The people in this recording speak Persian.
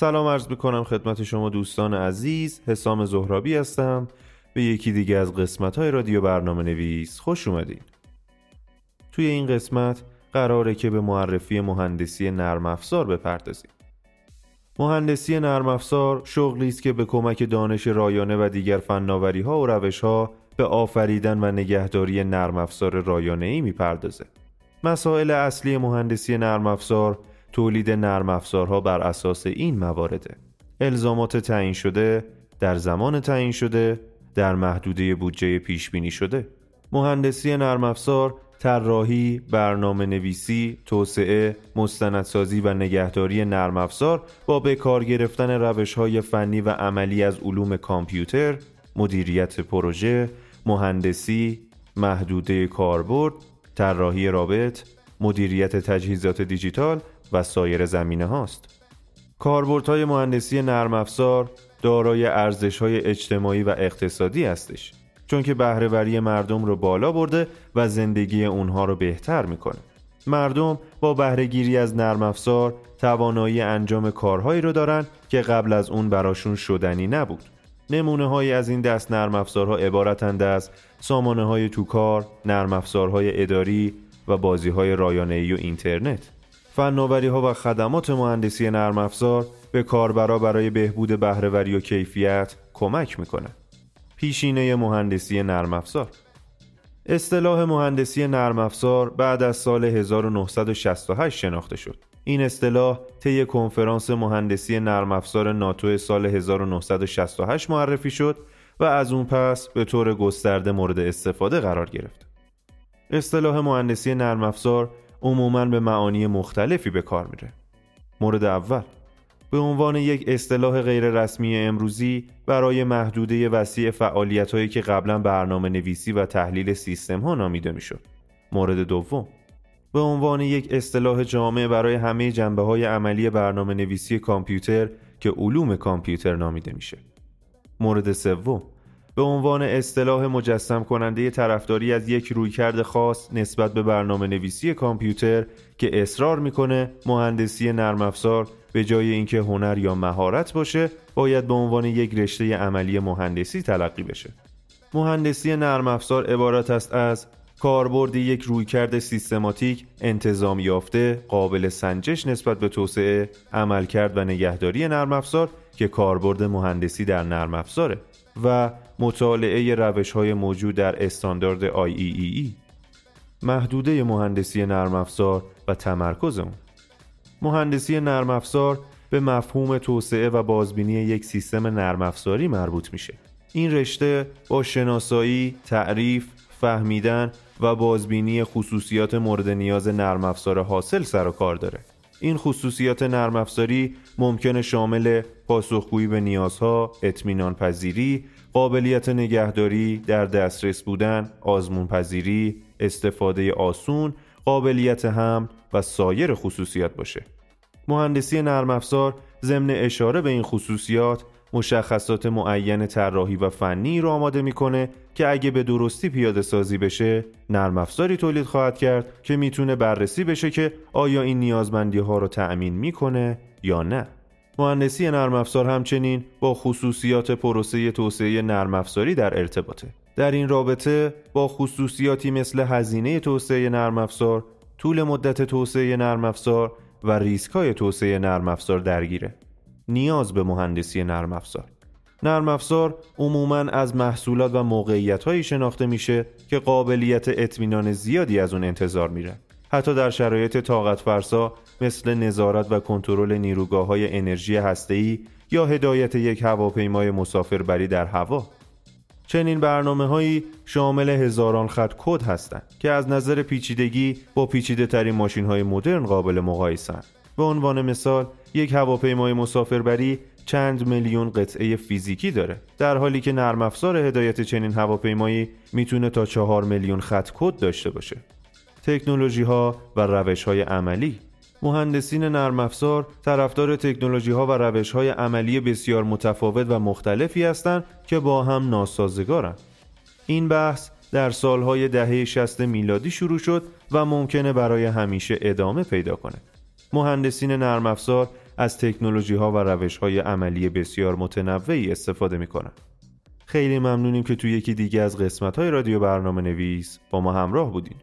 سلام عرض می‌کنم خدمت شما دوستان عزیز. حسام زهرابی هستم. به یکی دیگه از قسمت های رادیو برنامه نویس خوش اومدین. توی این قسمت قراره که به معرفی مهندسی نرم افزار بپردازیم. مهندسی نرم افزار شغلی است که به کمک دانش رایانه و دیگر فناوری ها و روش ها به آفریدن و نگهداری نرم افزار رایانه ای می‌پردازه. مسائل اصلی مهندسی نرم افزار تولید نرم افزارها بر اساس این موارده. الزامات تعیین شده، در زمان تعیین شده، در محدوده بودجه پیش بینی شده. مهندسی نرم افزار طراحی، برنامه نویسی، توسعه، مستندسازی و نگهداری نرم افزار با به کار گرفتن روش های فنی و عملی از علوم کامپیوتر، مدیریت پروژه، مهندسی، محدوده کاربرد، طراحی رابط، مدیریت تجهیزات دیجیتال و سایر زمینه هاست. کاربردهای مهندسی نرم افزار دارای ارزش‌های اجتماعی و اقتصادی هستش. چون که بهرهوری مردم رو بالا برده و زندگی اونها رو بهتر می‌کنه مردم با بهرهگیری از نرم افزار توانایی انجام کارهایی رو دارن که قبل از اون براشون شدنی نبود نمونه های از این دست نرم افزارها عبارتند از سامانه های توکار، نرم افزارهای اداری و بازی های و اینترنت. فناوری ها و خدمات مهندسی نرم افزار به کاربرا برای بهبود بهرهوری و کیفیت کمک می‌کنه. پیشینه مهندسی نرم افزار اصطلاح مهندسی نرم افزار بعد از سال 1968 شناخته شد. این اصطلاح طی کنفرانس مهندسی نرم افزار ناتو سال 1968 معرفی شد و از اون پس به طور گسترده مورد استفاده قرار گرفت. اصطلاح مهندسی نرم افزار عموماً به معانی مختلفی به کار میره. مورد اول به عنوان یک اصطلاح غیررسمی امروزی برای محدوده وسیع فعالیت هایی که قبلا برنامه نویسی و تحلیل سیستم ها نامیده می‌شد. مورد دوم به عنوان یک اصطلاح جامع برای همه جنبه های عملی برنامه نویسی کامپیوتر که علوم کامپیوتر نامیده میشه. مورد سوم به عنوان اصطلاح مجسم کننده طرفداری از یک رویکرد خاص نسبت به برنامه نویسی کامپیوتر که اصرار می‌کنه مهندسی نرم افزار به جای اینکه هنر یا مهارت باشه باید به عنوان یک رشته عملی مهندسی تلقی بشه. مهندسی نرم افزار عبارت است از کاربرد یک رویکرد سیستماتیک انتظام یافته قابل سنجش نسبت به توسعه عملکرد و نگهداری نرم افزار که کاربرد مهندسی در نرم افزاره و مطالعه روش های موجود در استاندارد IEEE محدوده مهندسی نرم افزار و تمرکز اون مهندسی نرم افزار به مفهوم توسعه و بازبینی یک سیستم نرم افزاری مربوط میشه. این رشته با شناسایی، تعریف، فهمیدن و بازبینی خصوصیات مورد نیاز نرم افزار حاصل سر و کار داره. این خصوصیات نرم افزاری ممکنه شامل پاسخگویی به نیازها، اطمینان پذیری، قابلیت نگهداری، در دسترس بودن، آزمون پذیری، استفاده آسون قابلیت هم و سایر خصوصیات باشه. مهندسی نرم افزار ضمن اشاره به این خصوصیات مشخصات معین طراحی و فنی رو آماده می‌کنه که اگه به درستی پیاده سازی بشه نرم افزاری تولید خواهد کرد که می‌تونه بررسی بشه که آیا این نیازمندی ها رو تأمین می‌کنه یا نه. مهندسی نرم افزار همچنین با خصوصیات پروسه توسعه نرم افزاری در ارتباطه. در این رابطه با خصوصیاتی مثل هزینه توسعه نرم افزار، طول مدت توسعه نرم افزار و ریسکای توسعه نرم افزار درگیره. نیاز به مهندسی نرم افزار. نرم افزار عموماً از محصولات و موقعیت شناخته میشه که قابلیت اطمینان زیادی از اون انتظار میره. حتی در شرایط طاقت فرسا مثل نظارت و کنترل نیروگاه های انرژی هسته‌ای یا هدایت یک هواپیمای مسافربری در هوا چنین برنامه هایی شامل هزاران خط کد هستند که از نظر پیچیدگی با پیچیده ترین ماشین های مدرن قابل مقایسند. به عنوان مثال یک هواپیمای مسافربری چند میلیون قطعه فیزیکی داره در حالی که نرم افزار هدایت چنین هواپیمایی می‌تونه تا چهار میلیون خط کد داشته باشه تکنولوژی ها و روش های عملی مهندسین نرم افزار طرفدار تکنولوژی ها و روش های عملی بسیار متفاوت و مختلفی هستند که با هم ناسازگارند. این بحث در سالهای دهه 60 میلادی شروع شد و ممکنه برای همیشه ادامه پیدا کنه. مهندسین نرم افزار از تکنولوژی ها و روش های عملی بسیار متنوعی استفاده می‌کنن. خیلی ممنونیم که توی یکی دیگه از قسمت های رادیو برنامه نویس با ما همراه بودین.